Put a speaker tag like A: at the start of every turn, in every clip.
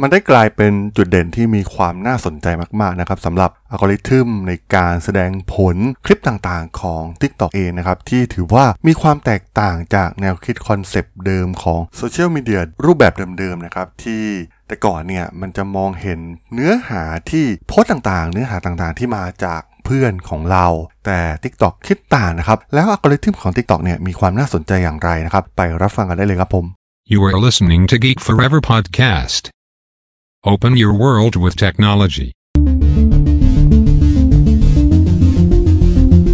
A: มันได้กลายเป็นจุดเด่นที่มีความน่าสนใจมาก ๆ นะครับสำหรับอัลกอริทึมในการแสดงผลคลิปต่างๆ ของ TikTok เองนะครับ ที่ถือว่ามีความแตกต่างจากแนวคิด concept เดิมของโซเชียลมีเดียรูปแบบเดิม ๆ นะครับ ที่แต่ก่อนเนี่ย มันจะมองเห็นเนื้อหาที่โพสต์ต่างๆ เนื้อหาต่างๆ ที่มาจากเพื่อนของเรา แต่ TikTok คิดต่างนะครับ แล้วอัลกอริทึมของ TikTok เนี่ยมีความน่าสนใจอย่างไรนะครับ ไปรับฟังกันได้เลยครับผม
B: You are listening to Geek Forever podcast. Open your world with technology.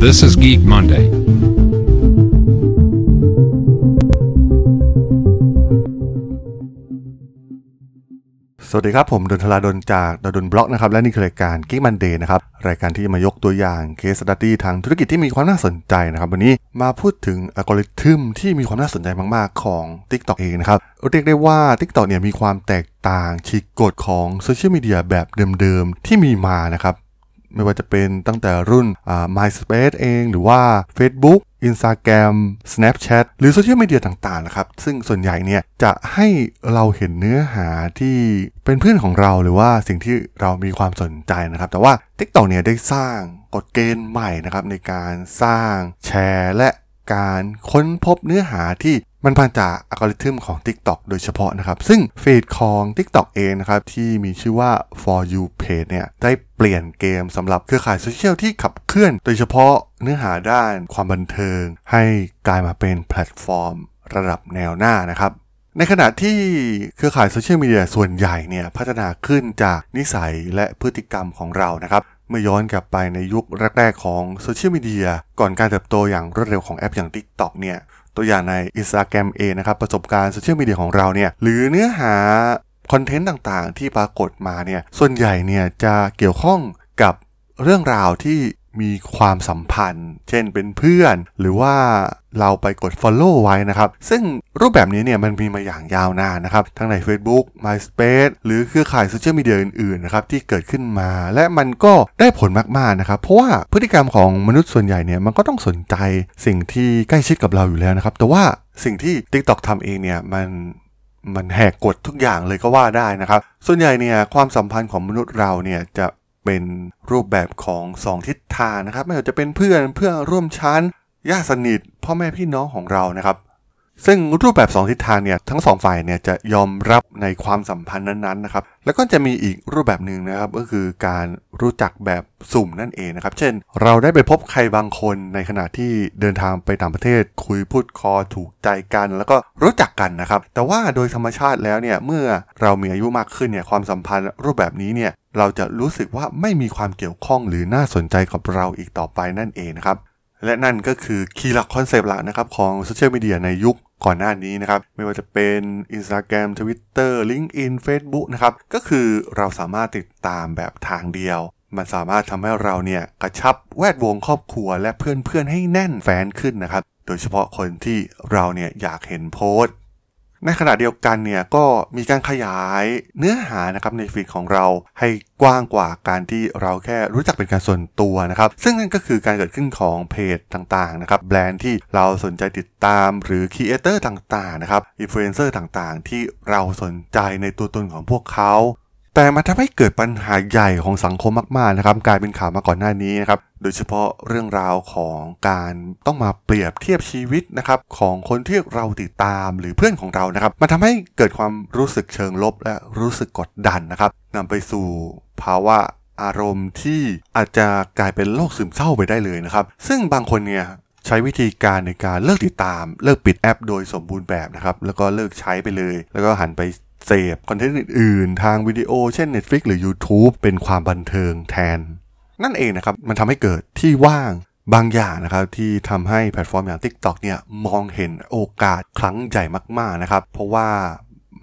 B: This is Geek Monday.
A: สวัสดีครับ ผมดนทลาดนจากดนบล็อกนะครับและนี่คือรายการ Geek Monday นะครับรายการที่มายกตัวอย่างเคสตัดดี้ทางธุรกิจที่มีความน่าสนใจนะครับ วันนี้มาพูดถึงอัลกอริทึมที่มีความน่าสนใจมาก ๆ ของ TikTok เองนะครับเรียกได้ว่า TikTok เนี่ยมีความแตกต่างฉีกกฎของโซเชียลมีเดียแบบเดิม ๆ ที่มีมานะครับไม่ว่าจะเป็นตั้งแต่รุ่น MySpace เอง หรือว่า Facebook Instagram Snapchat หรือโซเชียลมีเดียต่างๆนะครับ ซึ่งส่วนใหญ่เนี่ยจะให้เราเห็นเนื้อหาที่เป็นเพื่อนของเราหรือว่าสิ่งที่เรามีความสนใจนะครับ แต่ว่า TikTok เนี่ยได้สร้างกฎเกณฑ์ใหม่นะครับในการสร้างแชร์และการค้นพบเนื้อหาที่ มันผ่านจากอัลกอริทึมของ TikTok โดยเฉพาะนะครับ ซึ่ง feed ของ TikTok เองนะครับ ที่มีชื่อว่า For You Page เนี่ย ได้เปลี่ยนเกมสำหรับเครือข่ายโซเชียลที่ขับเคลื่อน โดยเฉพาะเนื้อหาด้านความบันเทิง ให้กลายมาเป็นแพลตฟอร์ม ระดับแนวหน้านะครับในขณะที่เครือข่ายโซเชียลมีเดียส่วนใหญ่เนี่ยพัฒนาขึ้นจากนิสัยและพฤติกรรมของเรานะครับเมื่อย้อนกลับไปในยุคแรก ๆ ของโซเชียลมีเดียก่อนการเติบโตอย่างรวดเร็วของแอปอย่าง TikTok เนี่ย ตัวอย่างใน Instagram เองนะครับ ประสบการณ์โซเชียลมีเดียของเราเนี่ย หรือเนื้อหาคอนเทนต์ต่างๆ ที่ปรากฏมาเนี่ย ส่วนใหญ่เนี่ยจะเกี่ยวข้องกับเรื่องราวที่ มีความสัมพันธ์ เช่นเป็นเพื่อน หรือว่าเราไปกด Follow ไว้นะครับ ซึ่งรูปแบบนี้เนี่ยมันมีมาอย่างยาวนานนะครับ ทั้งใน Facebook MySpace หรือเครือข่ายโซเชียลมีเดียอื่นๆนะครับที่เกิดขึ้นมา และมันก็ได้ผลมากๆนะครับ เพราะว่าพฤติกรรมของมนุษย์ส่วนใหญ่เนี่ยมันก็ต้องสนใจสิ่งที่ใกล้ชิดกับเราอยู่แล้วนะครับ แต่ว่าสิ่งที่ TikTok ทำเองเนี่ยมันมันแหกกฎทุกอย่างเลยก็ว่าได้นะครับ ส่วนใหญ่เนี่ยความสัมพันธ์ของมนุษย์เราเนี่ยจะเป็นรูปแบบของ 2 ทิศ ทานะครับ ไม่ว่าจะเป็นเพื่อนเพื่อนร่วมชั้นญาติสนิทพ่อแม่พี่น้องของเรานะครับ ซึ่งรูปแบบ 2 ทิศทางเนี่ยทั้งสองฝ่ายเนี่ยจะยอมรับในความสัมพันธ์นั้นๆนะครับแล้วก็จะมีอีกรูปแบบหนึ่งนะครับก็คือการรู้จักแบบสุ่มนั่นเองนะครับเช่น เราได้ไปพบใครบางคนในขณะที่เดินทางไปต่างประเทศ คุยพูดคอถูกใจกัน แล้วก็รู้จักกันนะครับแต่ว่าโดยธรรมชาติแล้วเนี่ยเมื่อเรามีอายุมากขึ้นเนี่ยความสัมพันธ์รูปแบบนี้เนี่ยเราจะรู้สึกว่าไม่มีความเกี่ยวข้องหรือน่าสนใจกับเราอีกต่อไปนั่นเองนะครับ และนั่นก็คือ key หลักคอนเซปต์หลักนะครับของโซเชียลมีเดียในยุคก่อนหน้านี้นะครับ ไม่ว่าจะเป็น Instagram Twitter LinkedIn Facebook นะครับ ก็คือเราสามารถติดตามแบบทางเดียว มันสามารถทำให้เราเนี่ยกระชับแวดวงครอบครัวและเพื่อนๆให้แน่นแฟนขึ้นนะครับ โดยเฉพาะคนที่เราเนี่ยอยากเห็นโพสต์ ในขณะเดียวกันเนี่ยก็มีการขยายเนื้อหานะครับในฟีดของเราให้กว้างกว่าการที่เราแค่รู้จักเป็นการส่วนตัวนะครับ ซึ่งนั่นก็คือการเกิดขึ้นของเพจต่างๆนะครับแบรนด์ที่เราสนใจติดตามหรือครีเอเตอร์ต่างๆนะครับอินฟลูเอนเซอร์ต่างๆ ที่เราสนใจในตัวตนของพวกเขา แต่มันทำให้เกิดปัญหาใหญ่ของสังคมมากๆนะครับกลายเป็นข่าวมาก่อนหน้านี้นะครับโดยเฉพาะเรื่องราวของการต้องมาเปรียบเทียบชีวิตนะครับของคนที่เราติดตามหรือเพื่อนของเรานะครับมันทำให้เกิดความรู้สึกเชิงลบและรู้สึกกดดันนะครับนำไปสู่ภาวะอารมณ์ที่อาจจะกลายเป็นโรคซึมเศร้าไปได้เลยนะครับ ซึ่งบางคนเนี่ยใช้วิธีการในการเลิกติดตาม เลิกปิดแอปโดยสมบูรณ์แบบนะครับแล้วก็เลิกใช้ไปเลย แล้วก็หันไป เสพคอนเทนต์อื่นๆ ทางวิดีโอ เช่น Netflix หรือ YouTube เป็นความบันเทิงแทน นั่นเองนะครับ มันทำให้เกิดที่ว่างบางอย่างนะครับที่ทำให้แพลตฟอร์มอย่าง TikTok เนี่ยมองเห็นโอกาสครั้งใหญ่มากๆนะครับเพราะว่า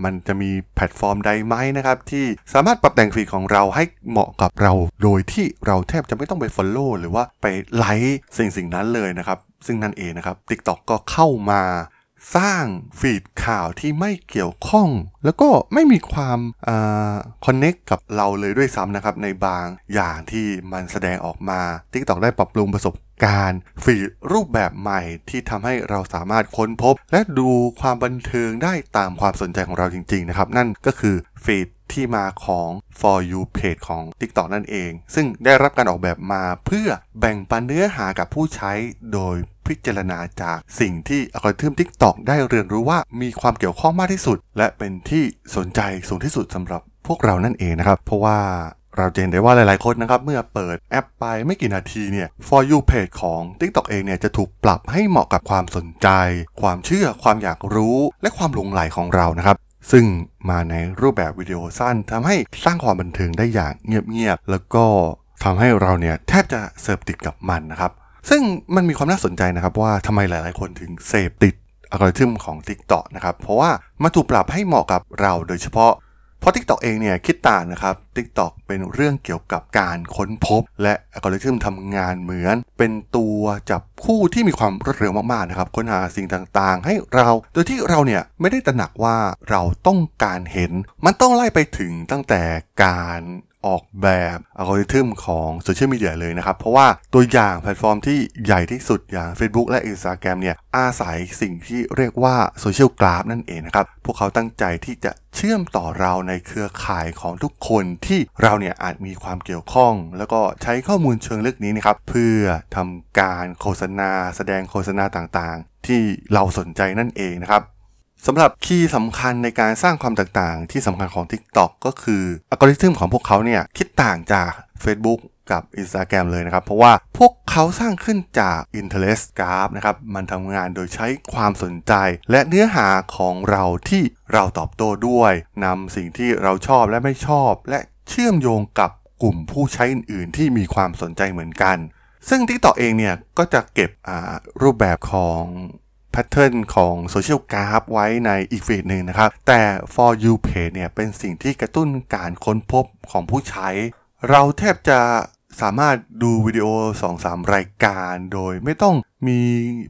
A: มันจะมีแพลตฟอร์มใดไหมนะครับ ที่สามารถปรับแต่งฟีดของเราให้เหมาะกับเรา โดยที่เราแทบจะไม่ต้องไป Follow หรือว่าไปไลค์สิ่งสิ่งนั้นเลยนะครับ ซึ่งนั่นเองนะครับ TikTok ก็เข้ามา สร้างฟีดข่าวที่ไม่เกี่ยวข้อง แล้วก็ไม่มีความคอนเน็กกับเราเลยด้วยซ้ำนะครับ ในบางอย่างที่มันแสดงออกมา TikTok ได้ปรับปรุงประสบการณ์ฟีดรูปแบบใหม่ที่ทำให้เราสามารถค้นพบ และดูความบันเทิงได้ตามความสนใจของเราจริง ๆ นะครับ นั่นก็คือ ฟีดที่มาของ for you page ของ TikTok นั่นเอง ซึ่งได้รับการออกแบบมาเพื่อแบ่งปันเนื้อหากับผู้ใช้โดยพิจารณาจากสิ่งที่อัลกอริทึม TikTok ได้เรียนรู้ว่ามีความเกี่ยวข้องมากที่สุด และเป็นที่สนใจสูงที่สุดสำหรับพวกเรานั่นเองนะครับ เพราะว่าเราจะเห็นได้ว่าหลายๆคนนะครับ เมื่อเปิดแอปไปไม่กี่นาทีเนี่ย for you page ของ TikTok เองเนี่ย จะถูกปรับให้เหมาะกับความสนใจ ความเชื่อความอยากรู้ และความหลงไหลของเรานะครับ ซึ่งมาในรูปแบบวิดีโอสั้นทำให้สร้างความบันเทิงได้อย่างเงียบๆแล้วก็ทำให้เราเนี่ยแทบจะเสพติดกับมันนะครับ ซึ่งมันมีความน่าสนใจนะครับว่าทำไมหลายๆคนถึงเสพติดอัลกอริทึมของ TikTok นะครับ เพราะว่ามาถูกปรับให้เหมาะกับเราโดยเฉพาะ เพราะ TikTok เองเนี่ยคิดต่างนะครับ TikTok เป็นเรื่องเกี่ยวกับการค้นพบ และอัลกอริทึมทำงานเหมือน เป็นตัวจับคู่ที่มีความรวดเร็วมากๆนะครับค้นหาสิ่งต่างๆ ให้เรา โดยที่เราเนี่ยไม่ได้ตระหนักว่าเราต้องการเห็น มันต้องไล่ไปถึงตั้งแต่การ ออกแบบอัลกอริทึมของโซเชียลมีเดียเลยนะครับ เพราะว่าตัวอย่างแพลตฟอร์มที่ใหญ่ที่สุดอย่าง Facebook และ Instagram เนี่ย อาศัยสิ่งที่เรียกว่า Social Graph นั่นเองนะครับ พวกเขาตั้งใจที่จะเชื่อมต่อเราในเครือข่ายของทุกคนที่เราเนี่ยอาจมีความเกี่ยวข้อง แล้วก็ใช้ข้อมูลเชิงลึกนี้นะครับ เพื่อทำการโฆษณา แสดงโฆษณาต่างๆ ที่เราสนใจนั่นเองนะครับ สำหรับคีย์สำคัญในการสร้างความต่างที่สำคัญของ TikTok ก็คืออัลกอริทึมของพวกเขาเนี่ยคิดต่างจาก Facebook กับ Instagram เลยนะครับ เพราะว่าพวกเขาสร้างขึ้นจาก Interest Graph นะครับ มันทำงานโดยใช้ความสนใจ และเนื้อหาของเราที่เราตอบโต้ด้วยนำสิ่งที่เราชอบและไม่ชอบ และเชื่อมโยงกับกลุ่มผู้ใช้อื่น ๆ ที่มีความสนใจเหมือนกัน ซึ่ง TikTok เองเนี่ยก็จะเก็บรูปแบบของ แพทเทิร์นของโซเชียลกราฟไว้ในอีกฟีดหนึ่งนะครับ แต่ for you page เนี่ยเป็นสิ่งที่กระตุ้นการค้นพบของผู้ใช้ เราแทบจะสามารถดูวิดีโอ 2-3 รายการโดยไม่ต้องมี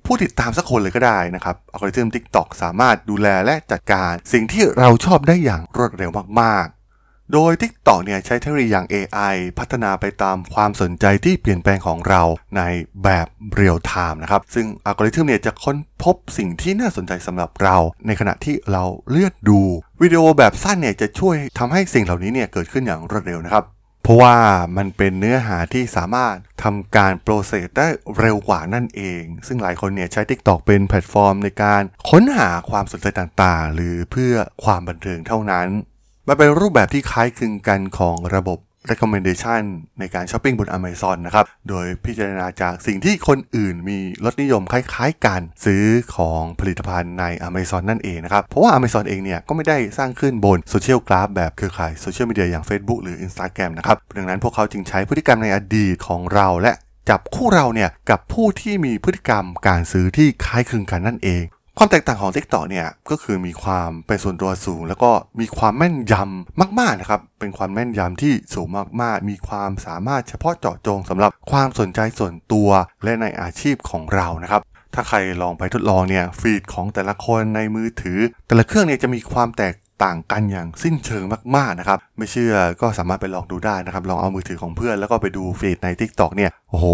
A: ผู้ติดตามสักคนเลยก็ได้นะครับอัลกอริทึม TikTok สามารถดูแลและจัดการ สิ่งที่เราชอบได้อย่างรวดเร็วมาก โดย TikTok เนี่ยใช้เทคโนโลยีอย่าง AI พัฒนาไปตามความสนใจที่เปลี่ยนแปลงของเราในแบบเรียลไทม์นะครับ ซึ่งอัลกอริทึมเนี่ยจะค้นพบสิ่งที่น่าสนใจสำหรับเรา ในขณะที่เราเลือกดูวิดีโอแบบสั้นเนี่ยจะช่วยทำให้สิ่งเหล่านี้เนี่ยเกิดขึ้นอย่างรวดเร็วนะครับเพราะว่ามันเป็นเนื้อหาที่สามารถทำการ process ได้เร็วกว่านั่นเอง ซึ่งหลายคนเนี่ยใช้ TikTok เป็นแพลตฟอร์มในการค้นหาความสนใจต่างๆ หรือเพื่อความบันเทิงเท่านั้น มันเป็นรูปแบบที่คล้ายคลึงกันของระบบ recommendation ในการช้อปปิ้งบน Amazon นะครับ โดยพิจารณาจากสิ่งที่คนอื่นมีรสนิยมคล้ายๆกันซื้อของผลิตภัณฑ์ใน Amazon นั่นเองนะครับ เพราะว่า Amazon เองเนี่ยก็ไม่ได้สร้างขึ้นบน Social Graph แบบเครือข่ายโซเชียลมีเดียอย่าง Facebook หรือ Instagram นะครับ ดังนั้นพวกเขาจึงใช้พฤติกรรมในอดีตของเราและจับคู่เราเนี่ยกับผู้ที่มีพฤติกรรมการซื้อที่คล้ายคลึงกันนั่นเอง ความแตกต่างของ TikTok เนี่ยก็คือมีความเป็นส่วนตัวสูง แล้วก็มีความแม่นยำมากๆนะครับเป็นความแม่นยำที่สูงมากๆ มีความสามารถเฉพาะเจาะจงสำหรับความสนใจส่วนตัวและในอาชีพของเรานะครับถ้าใครลองไปทดลองเนี่ยฟีดของแต่ละคนในมือถือ แต่ละเครื่องเนี่ยจะมีความแตก ต่างกันอย่างสิ้นเชิงมากๆนะครับ ไม่เชื่อก็สามารถไปลองดูได้นะครับ ลองเอามือถือของเพื่อนแล้วก็ไปดูฟีดใน TikTok เนี่ย โอ้โห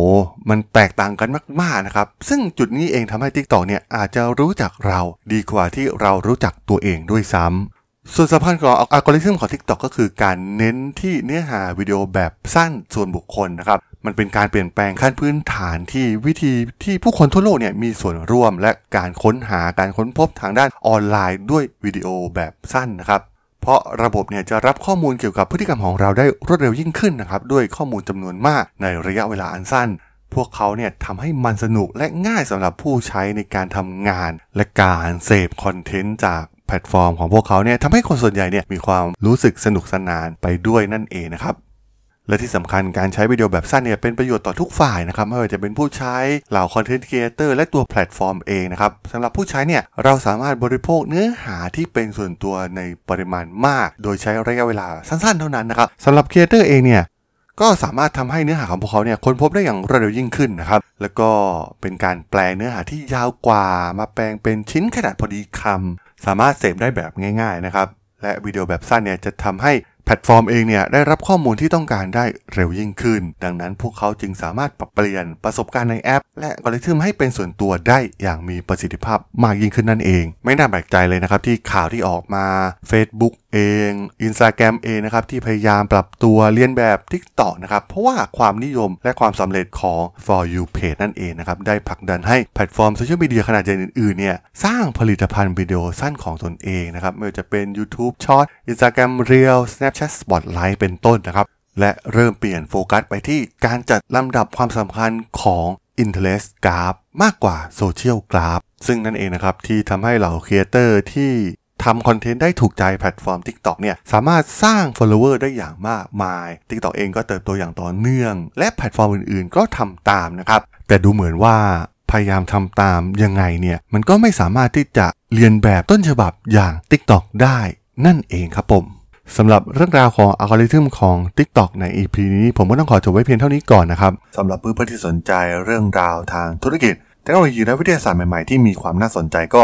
A: มันแตกต่างกันมากๆนะครับ ซึ่งจุดนี้เองทำให้ TikTok เนี่ยอาจจะรู้จักเราดีกว่าที่เรารู้จักตัวเองด้วยซ้ำส่วนสำคัญของอัลกอริทึมของ TikTok ก็คือการเน้นที่เนื้อหาวิดีโอแบบสั้นส่วนบุคคลนะครับ มันเป็นการเปลี่ยนแปลงขั้นพื้นฐานที่วิธีที่ผู้คนทั่วโลกเนี่ยมีส่วนร่วม และการค้นหาการค้นพบทางด้านออนไลน์ด้วยวิดีโอแบบสั้นนะครับ เพราะระบบเนี่ยจะรับข้อมูลเกี่ยวกับพฤติกรรมของเราได้รวดเร็วยิ่งขึ้นนะครับด้วยข้อมูลจำนวนมากในระยะเวลาอันสั้น พวกเขาเนี่ยทำให้มันสนุกและง่ายสำหรับผู้ใช้ในการทำงาน และการเสพคอนเทนต์จากแพลตฟอร์มของพวกเขาเนี่ยทำให้คนส่วนใหญ่เนี่ยมีความรู้สึกสนุกสนานไปด้วยนั่นเองนะครับ และที่สำคัญการใช้วิดีโอแบบสั้นเนี่ยเป็นประโยชน์ต่อทุกฝ่ายนะครับไม่ว่าจะเป็นผู้ใช้เหล่าคอนเทนต์ครีเอเตอร์และตัวแพลตฟอร์มเองนะครับสำหรับผู้ใช้เนี่ยเราสามารถบริโภคเนื้อหาที่เป็นส่วนตัวในปริมาณมาก โดยใช้ระยะเวลาสั้นๆ เท่านั้นนะครับสำหรับครีเอเตอร์เองเนี่ยก็สามารถทำให้เนื้อหาของพวกเขาเนี่ยค้นพบได้อย่างรวดเร็วยิ่งขึ้นนะครับ แล้วก็เป็นการแปลเนื้อหาที่ยาวกว่า มาแปลงเป็นชิ้นขนาดพอดีคำสามารถเสพได้แบบง่าย ๆนะครับ และวิดีโอแบบสั้นเนี่ยจะทำให้ แพลตฟอร์มเองเนี่ยได้รับข้อมูลที่ต้องการได้เร็วยิ่งขึ้น ดังนั้นพวกเขาจึงสามารถปรับเปลี่ยนประสบการณ์ในแอป และอัลกอริทึมให้เป็นส่วนตัวได้อย่างมีประสิทธิภาพมากยิ่งขึ้นนั่นเอง ไม่น่าแปลกใจเลยนะครับที่ข่าวที่ออกมา Facebook เอง Instagram เองนะครับที่พยายามปรับตัวเลียนแบบ TikTok นะครับเพราะว่าความนิยมและความสำเร็จของ For You Page นั่นเองนะครับได้ผลักดันให้แพลตฟอร์มโซเชียลมีเดียขนาดใหญ่อื่นๆเนี่ยสร้างผลิตภัณฑ์วิดีโอสั้นของตนเองนะครับไม่ว่าจะเป็น YouTube Short Instagram Reel Snapchat Spotlight เป็นต้นนะครับและเริ่มเปลี่ยนโฟกัสไปที่การจัดลำดับความสำคัญของ Interest Graph มากกว่า Social Graph ซึ่งนั่นเองนะครับที่ทำให้เหล่าครีเอเตอร์ที่ ทำคอนเทนต์ได้ถูกใจแพลตฟอร์ม TikTok เนี่ยสามารถสร้าง follower ได้อย่างมากมาย TikTok เองก็เติบโตอย่างต่อเนื่อง และแพลตฟอร์มอื่นๆ ก็ทำตามนะครับ แต่ดูเหมือนว่าพยายามทำตามยังไงเนี่ยมันก็ไม่สามารถที่จะเลียนแบบต้นฉบับอย่าง TikTok ได้นั่นเองครับผมสำหรับเรื่องราวของอัลกอริทึมของ TikTok ใน EP นี้ผมก็ต้องขอจบไว้เพียงเท่านี้ก่อนนะครับสำหรับเพื่อนๆที่สนใจเรื่องราวทางธุรกิจเทคโนโลยีและวิทยาศาสตร์ใหม่ๆที่มีความน่าสนใจก็